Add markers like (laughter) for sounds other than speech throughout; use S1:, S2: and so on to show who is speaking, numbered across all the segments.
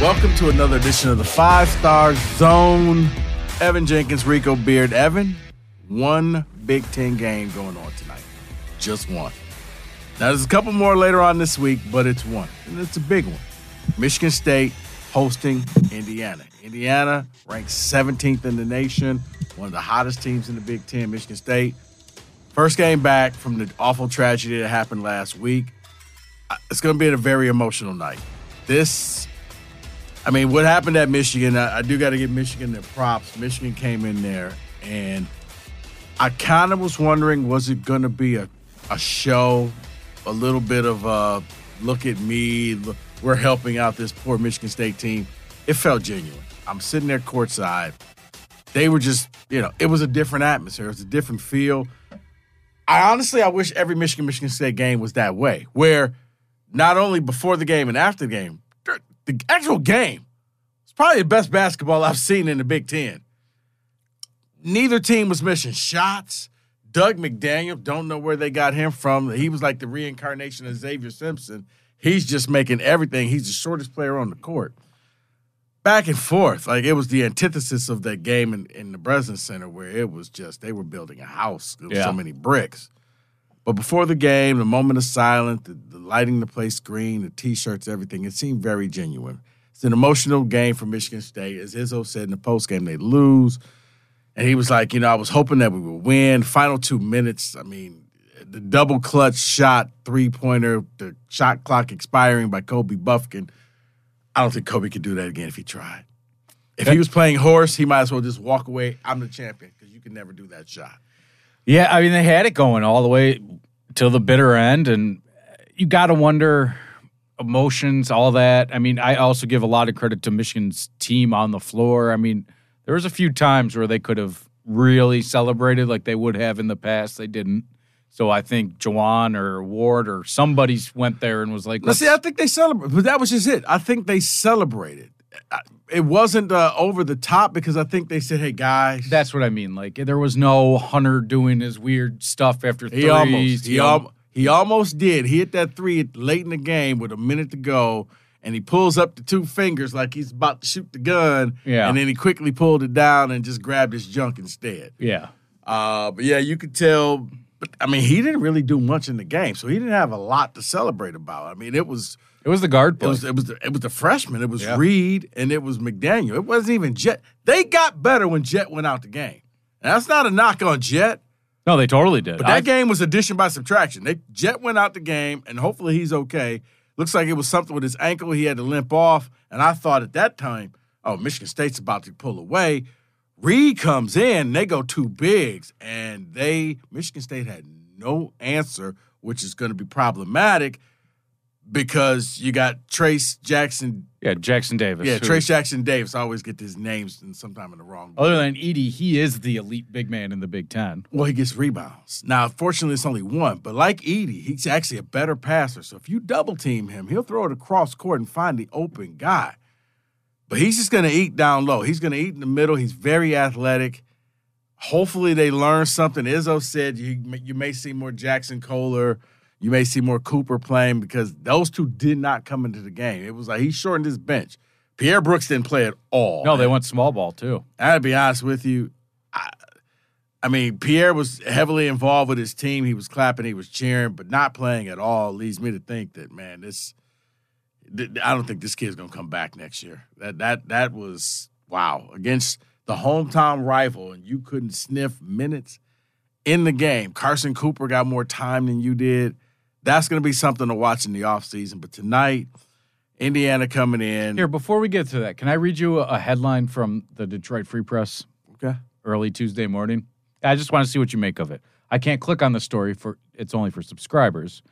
S1: Welcome to another edition of the Five Star Zone. Evan Jenkins, Rico Beard. Evan, one Big Ten game going on tonight. Just one. Now, there's a couple more later on this week, but it's one. And it's a big one. Michigan State hosting Indiana. Indiana ranked 17th in the nation, one of the hottest teams in the Big Ten, Michigan State. First game back from the awful tragedy that happened last week. It's going to be a very emotional night. This I mean, what happened at Michigan, I, I do got to give Michigan their props. Michigan came in there, and I kind of was wondering was it going to be a, a show, a little bit of a look at me, look, we're helping out this poor Michigan State team. It felt genuine. I'm sitting there courtside. They were just, you know, it was a different atmosphere, it was a different feel. I honestly, I wish every Michigan Michigan State game was that way, where not only before the game and after the game, the actual game was probably the best basketball I've seen in the Big Ten. Neither team was missing shots. Dug McDaniel, don't know where they got him from. He was like the reincarnation of Xavier Simpson. He's just making everything. He's the shortest player on the court. Back and forth. Like it was the antithesis of that game in, in the Breslin Center where it was just, they were building a house. There
S2: Yeah.
S1: so many bricks. But before the game, the moment of silence, the, the lighting the place green, the t-shirts, everything, it seemed very genuine. It's an emotional game for Michigan State. As Izzo said in the postgame, they lose. And he was like, you know, I was hoping that we would win. Final two minutes, I mean, the double clutch shot, three-pointer, the shot clock expiring by Kobe Bufkin. I don't think Kobe could do that again if he tried. If he was playing horse, he might as well just walk away. I'm the champion because you can never do that shot.
S2: Yeah, I mean they had it going all the way till the bitter end, and you got to wonder emotions, all that. I mean, I also give a lot of credit to Michigan's team on the floor. I mean, there was a few times where they could have really celebrated like they would have in the past. They didn't. So I think Juwan Howard or somebody's went there and was like,
S1: Now,
S2: let's
S1: see, I think they celebrated, but that was just it. I think they celebrated. It wasn't uh, over the top because I think they said, "Hey guys,
S2: That's what I mean. Like there was no Hunter doing his weird stuff after
S1: he
S2: threes.
S1: almost he,
S2: know.
S1: al- he almost did. He hit that three late in the game with a minute to go, and he pulls up the two fingers like he's about to shoot the gun.
S2: Yeah.
S1: and then he quickly pulled it down and just grabbed his junk instead.
S2: yeah.
S1: Uh, but yeah, you could tell. But I mean, he didn't really do much in the game, so he didn't have a lot to celebrate about. I mean, it was.
S2: It was the guard
S1: It was it was the, it was the freshman. It was
S2: Yeah.
S1: Reed and it was McDaniel. It wasn't even Jett. They got better when Jett went out the game. And that's not a knock on Jett,
S2: no, they totally did.
S1: but that
S2: I-
S1: game was addition by subtraction. They Jett went out the game, and hopefully he's okay. Looks like it was something with his ankle. He had to limp off, and I thought at that time, oh, Michigan State's about to pull away. Reed comes in, they go two bigs, and they Michigan State had no answer, which is going to be problematic because you got Trayce Jackson
S2: Yeah, Jackson Davis.
S1: yeah,
S2: who-
S1: Trayce Jackson Davis. I always get his names and sometime in the wrong.
S2: Other than Edey, he is the elite big man in the Big Ten.
S1: Well, he gets rebounds. Now, fortunately, it's only one, but like Edey, he's actually a better passer. So if you double team him, he'll throw it across court and find the open guy. But he's just going to eat down low. He's going to eat in the middle. He's very athletic. Hopefully, they learn something. Izzo said you, may- you may see more Jaxon Kohler. You may see more Cooper playing because those two did not come into the game. It was like he shortened his bench. Pierre Brooks didn't play at all.
S2: No, they went small ball too.
S1: I gotta be honest with you. I, I mean, Pierre was heavily involved with his team. He was clapping, he was cheering, but not playing at all leads me to think that man, this. I don't think this kid's gonna come back next year. That that that was wow against the hometown rival, and you couldn't sniff minutes. in the game. Carson Cooper got more time than you did. That's going to be something to watch in the offseason. But tonight, Indiana coming in.
S2: Here, before we get to that, can I read you a headline from the Detroit Free Press
S1: Okay.
S2: early Tuesday morning? I just want to see what you make of it. I can't click on the story for it's only for subscribers.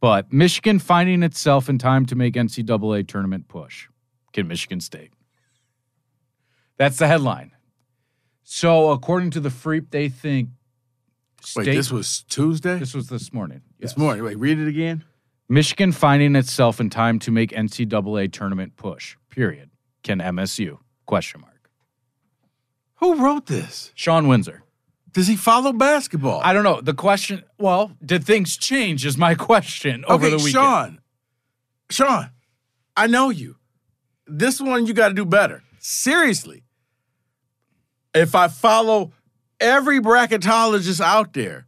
S2: But Michigan finding itself in time to make NCAA tournament push. Can Michigan State? That's the headline. So according to the Freep, they think
S1: Wait, this was Tuesday?
S2: this was this morning.
S1: this morning. Wait, read it again.
S2: Michigan finding itself in time to make NCAA tournament push. Period. Can MSU? Question mark.
S1: Who wrote this?
S2: Shawn Windsor.
S1: Does he follow basketball?
S2: I don't know. The question. Well, did things change? Is my (laughs) question over
S1: okay,
S2: the weekend.
S1: Shawn. Shawn, I know you. This one you got to do better. Seriously. If I follow every bracketologist out there,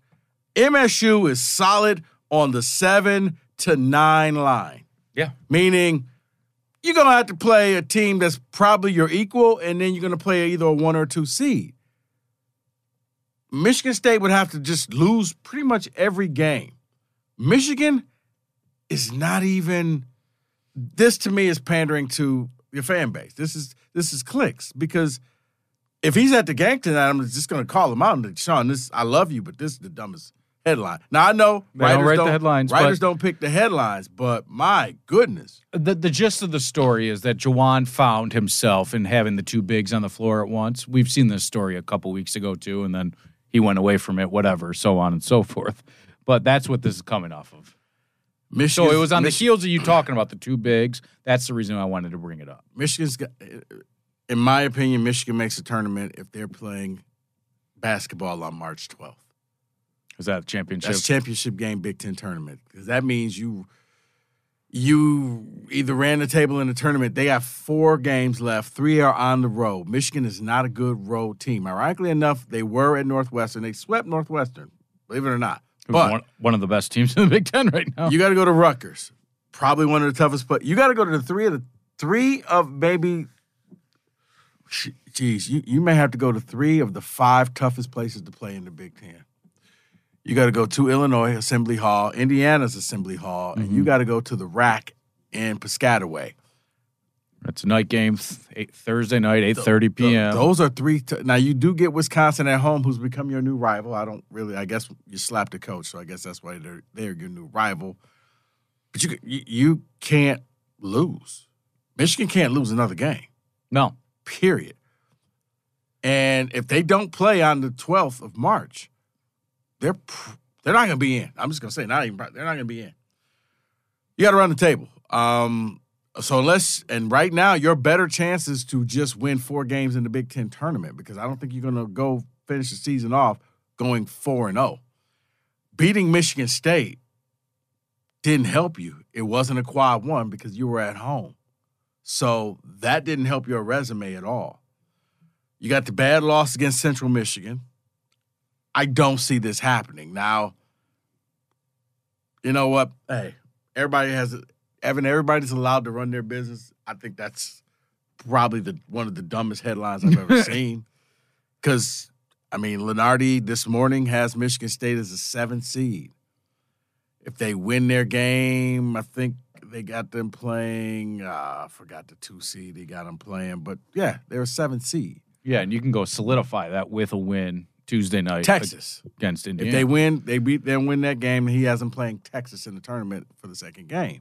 S1: MSU is solid on the seven to nine line,
S2: Yeah.
S1: meaning you're going to have to play a team that's probably your equal, and then you're going to play either a one or two seed. Michigan State would have to just lose pretty much every game. Michigan is not even this to me is pandering to your fan base. This is this is clicks because if he's at the game tonight, I'm just going to call him out and say, Shawn, this I love you, but this is the dumbest headline. Now I know
S2: They don't
S1: writers
S2: write the headlines,
S1: Writers
S2: but-
S1: don't pick the headlines, but my goodness,
S2: The the gist of the story is that Juwan found himself in having the two bigs on the floor at once. We've seen this story a couple weeks ago too, and then he went away from it, whatever, so on and so (laughs) forth. But that's what this is coming off of.
S1: Michigan.
S2: So it was on the heels of you talking about the two bigs. That's the reason I wanted to bring it up.
S1: Michigan's got, in my opinion, Michigan makes a tournament if they're playing basketball on March 12th.
S2: Is that championship?
S1: That's championship game Big Ten tournament because that means you you either ran the table in the tournament. They have four games left. Three are on the road. Michigan is not a good road team. Ironically enough, they were at Northwestern. They swept Northwestern, believe it or not. But
S2: one, one of the best teams in the (laughs) Big Ten right now.
S1: you got to go to Rutgers, probably one of the toughest. But you got to go to the three of the three of maybe. Geez, you, you may have to go to three of the five toughest places to play in the Big Ten. You got to go to Illinois Assembly Hall, Indiana's Assembly Hall, and you mm-hmm. got to go to the rack in Piscataway.
S2: That's a night game, eight, Thursday night, eight thirty
S1: Th-
S2: p.m.
S1: Those are three. T- now you do get Wisconsin at home, who's become your new rival. I don't really. I guess you slapped the coach, so I guess that's why they're they're your new rival. But you you, you can't lose. Michigan can't lose another game.
S2: no,
S1: Period. And if they don't play on the twelfth of March, they're they're not going to be in. I'm just going to say not even. They're not going to be in. You got to run the table. Um, so let's and right now your better chances to just win four games in the Big Ten tournament because I don't think you're going to go finish the season off going four and zero. Beating Michigan State didn't help you. It wasn't a quad one because you were at home, so that didn't help your resume at all. You got the bad loss against Central Michigan. I don't see this happening now. You know what? Hey, everybody has Evan. Everybody's allowed to run their business. I think that's probably the one of the dumbest headlines I've ever (laughs) seen. Because I mean, Lunardi this morning has Michigan State as a seventh seed. If they win their game, I think they got them playing. Uh, I forgot the two seed they got them playing, but yeah, they're a seventh seed.
S2: yeah, and you can go solidify that with a win Tuesday night
S1: Texas.
S2: against Indiana.
S1: If they win, they beat them, win that game, and he has them playing Texas in the tournament for the second game.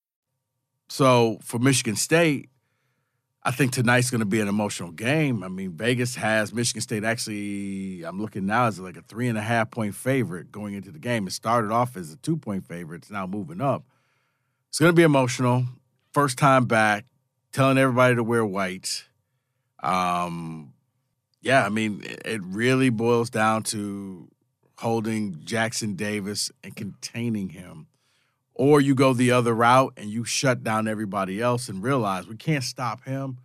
S1: So for Michigan State, I think tonight's going to be an emotional game. I mean, Vegas has Michigan State actually, I'm looking now as like a three and a half point favorite going into the game. It started off as a two point favorite. It's now moving up. It's going to be emotional. First time back, telling everybody to wear white. Um, yeah, I mean, it, it really boils down to holding Jackson Davis and containing him. Or you go the other route and you shut down everybody else and realize we can't stop him.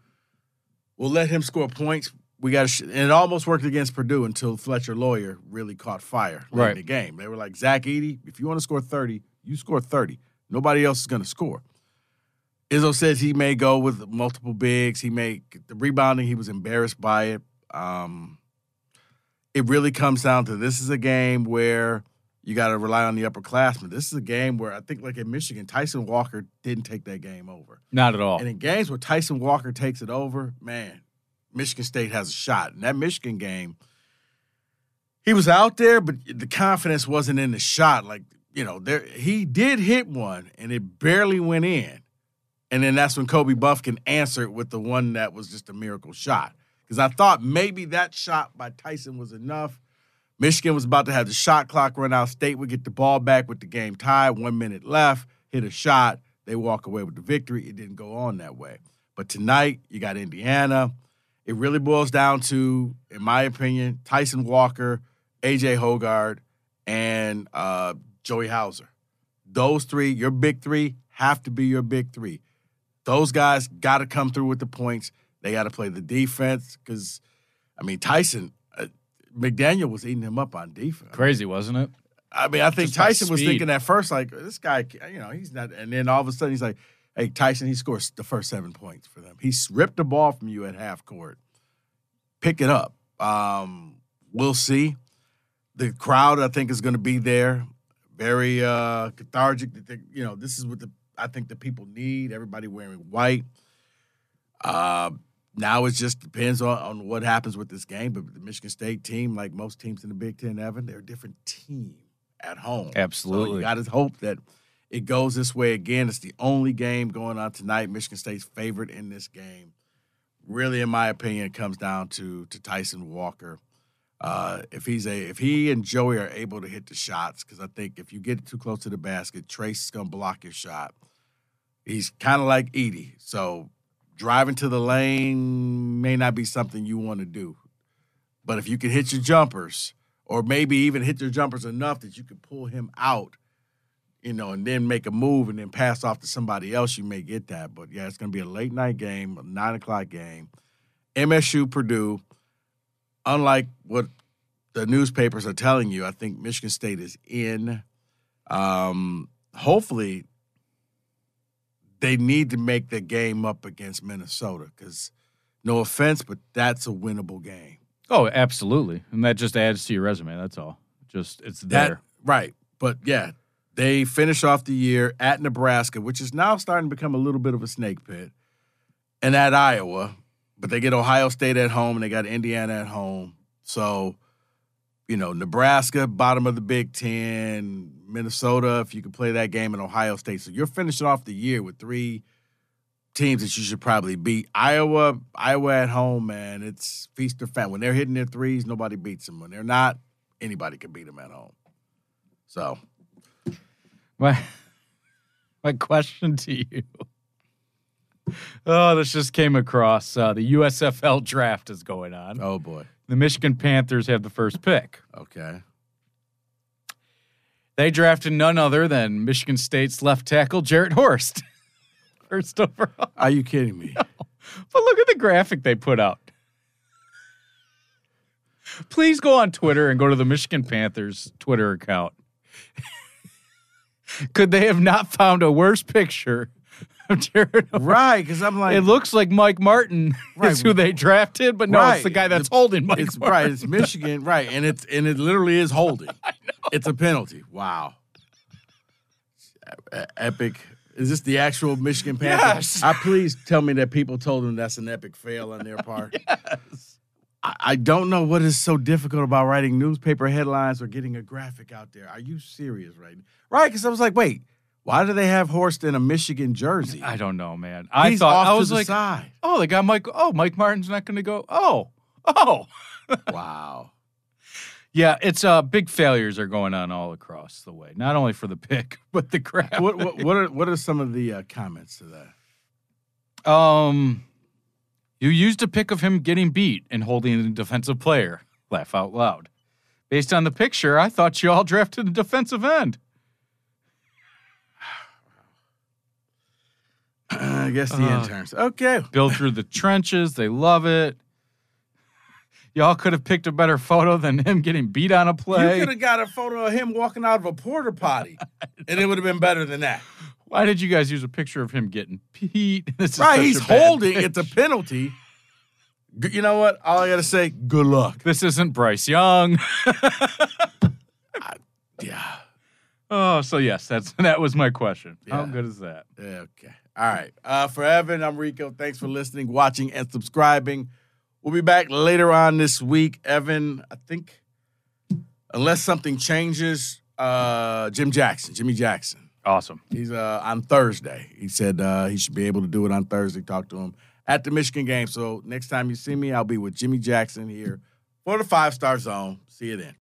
S1: We'll let him score points. We got to, sh- and it almost worked against Purdue until Fletcher Loyer really caught fire
S2: Right.
S1: in the game. They were like, Zach Edey, if you want to score 30, you score 30. Nobody else is going to score. Izzo says he may go with multiple bigs. He may the rebounding. He was embarrassed by it. Um, it really comes down to this is a game where you got to rely on the upperclassmen. This is a game where I think, like in Michigan, Tyson Walker didn't take that game over.
S2: Not at all.
S1: And in games where Tyson Walker takes it over, man, Michigan State has a shot. In that Michigan game, he was out there, but the confidence wasn't in the shot. Like, you know, there he did hit one and it barely went in. And then that's when Kobe Bufkin answered with the one that was just a miracle shot. Because I thought maybe that shot by Tyson was enough. Michigan was about to have the shot clock run out. State would get the ball back with the game tied, one minute left, hit a shot. They walk away with the victory. It didn't go on that way. But tonight, you got Indiana. It really boils down to, in my opinion, Tyson Walker, AJ Hoggard, and uh, Joey Hauser. Those three, your big three, have to be your big three. Those guys got to come through with the points. They got to play the defense because, I mean, Tyson, McDaniel was eating him up on defense.
S2: Crazy, wasn't it?
S1: I mean, I think
S2: Just
S1: Tyson was thinking at first, like, this guy, you know, he's not. And then all of a sudden, he's like, hey, Tyson, he scores the first seven points for them. He ripped the ball from you at half court. Pick it up. Um, we'll see. The crowd, I think, is going to be there. Very uh, cathartic. They think, You know, this is what the I think the people need. Everybody wearing white. Uh, now it just depends on, on what happens with this game. But the Michigan State team, like most teams in the Big Ten, Evan, they're a different team at home. So
S2: Absolutely.
S1: you got to hope that it goes this way again. It's the only game going on tonight. Michigan State's favorite in this game. Really, in my opinion, comes down to to Tyson Walker. Uh, if he's a if he and Joey are able to hit the shots, because I think if you get too close to the basket, Trayce is gonna block your shot. He's kind of like Edey, so driving to the lane may not be something you want to do. But if you can hit your jumpers, or maybe even hit your jumpers enough that you can pull him out, you know, and then make a move and then pass off to somebody else, you may get that. But yeah, it's going to be a late night game, a nine o'clock game. MSU Purdue, unlike what the newspapers are telling you, I think Michigan State is in. Um, hopefully, they need to make the game up against Minnesota because, no offense, but that's a winnable game.
S2: Oh, absolutely. And that just adds to your resume. That's all. Just it's
S1: That
S2: there.
S1: right, but yeah, they finish off the year at Nebraska, which is now starting to become a little bit of a snake pit, and at Iowa, but they get Ohio State at home and they got Indiana at home. So, you know, Nebraska, bottom of the Big Ten, Minnesota, if you could play that game, in Ohio State. So you're finishing off the year with three teams that you should probably beat. Iowa, Iowa at home, man, it's feast or famine. When they're hitting their threes, nobody beats them. When they're not, anybody can beat them at home. So
S2: My (laughs) my question to you. Oh, this just came across. Uh, the USFL draft is going on.
S1: Oh boy.
S2: The Michigan Panthers have the first pick.
S1: Okay.
S2: They drafted none other than Michigan State's left tackle Jarrett Horst. (laughs) First overall.
S1: Are you kidding me? (laughs)
S2: But look at the graphic they put out. Please go on Twitter and go to the Michigan Panthers Twitter account. (laughs) Could they have not found a worse picture (laughs) of Jarrett?
S1: Right, because I'm like,
S2: It looks like Mike Martin (laughs)
S1: Right.
S2: is who they drafted, but no, it's the guy that's
S1: The-
S2: holding Mike
S1: it's
S2: Martin.
S1: right. It's Michigan, right, and it's and it literally is holding. (laughs) It's a penalty. Wow. Epic. Is this the actual Michigan Panthers?
S2: Yes.
S1: I please tell me that people told them that's an epic fail on their part. yes. I, I don't know what is so difficult about writing newspaper headlines or getting a graphic out there. Are you serious, right? Right, because I was like, wait, why do they have Horst in a Michigan jersey?
S2: I don't know, man. I
S1: He's
S2: thought I was like,
S1: side.
S2: oh, they got Mike. Oh, Mike Martin's not going to go. Oh, oh. (laughs)
S1: Wow.
S2: Yeah, it's uh big failures are going on all across the way. Not only for the pick, (laughs) but the crap.
S1: what, what what are what are some of the uh, comments to that?
S2: Um, you used a pic of him getting beat and holding a defensive player. Laugh out loud. Based on the picture, I thought you all drafted a defensive end. (clears throat)
S1: I guess the
S2: Uh.
S1: interns. Okay.
S2: Built through the trenches. They love it. Y'all could have picked a better photo than him getting beat on a play.
S1: You could have got a photo of him walking out of a porter potty, (laughs) and it would have been better than that.
S2: Why did you guys use a picture of him getting beat? (laughs)
S1: Right, he's holding.
S2: pitch.
S1: It's a penalty. You know what? All I gotta say, good luck.
S2: This isn't Bryce Young. (laughs)
S1: Yeah.
S2: oh, so yes, that's that was my question. How good is that?
S1: Yeah, Okay. All right. Uh, for Evan, I'm Rico. Thanks for listening, watching, and subscribing. We'll be back later on this week. Evan, I think, unless something changes, uh, Jim Jackson, Jimmy Jackson.
S2: Awesome.
S1: He's uh, on Thursday. He said uh, he should be able to do it on Thursday. Talk to him at the Michigan game. So next time you see me, I'll be with Jimmy Jackson here for the Five Star Zone. See you then.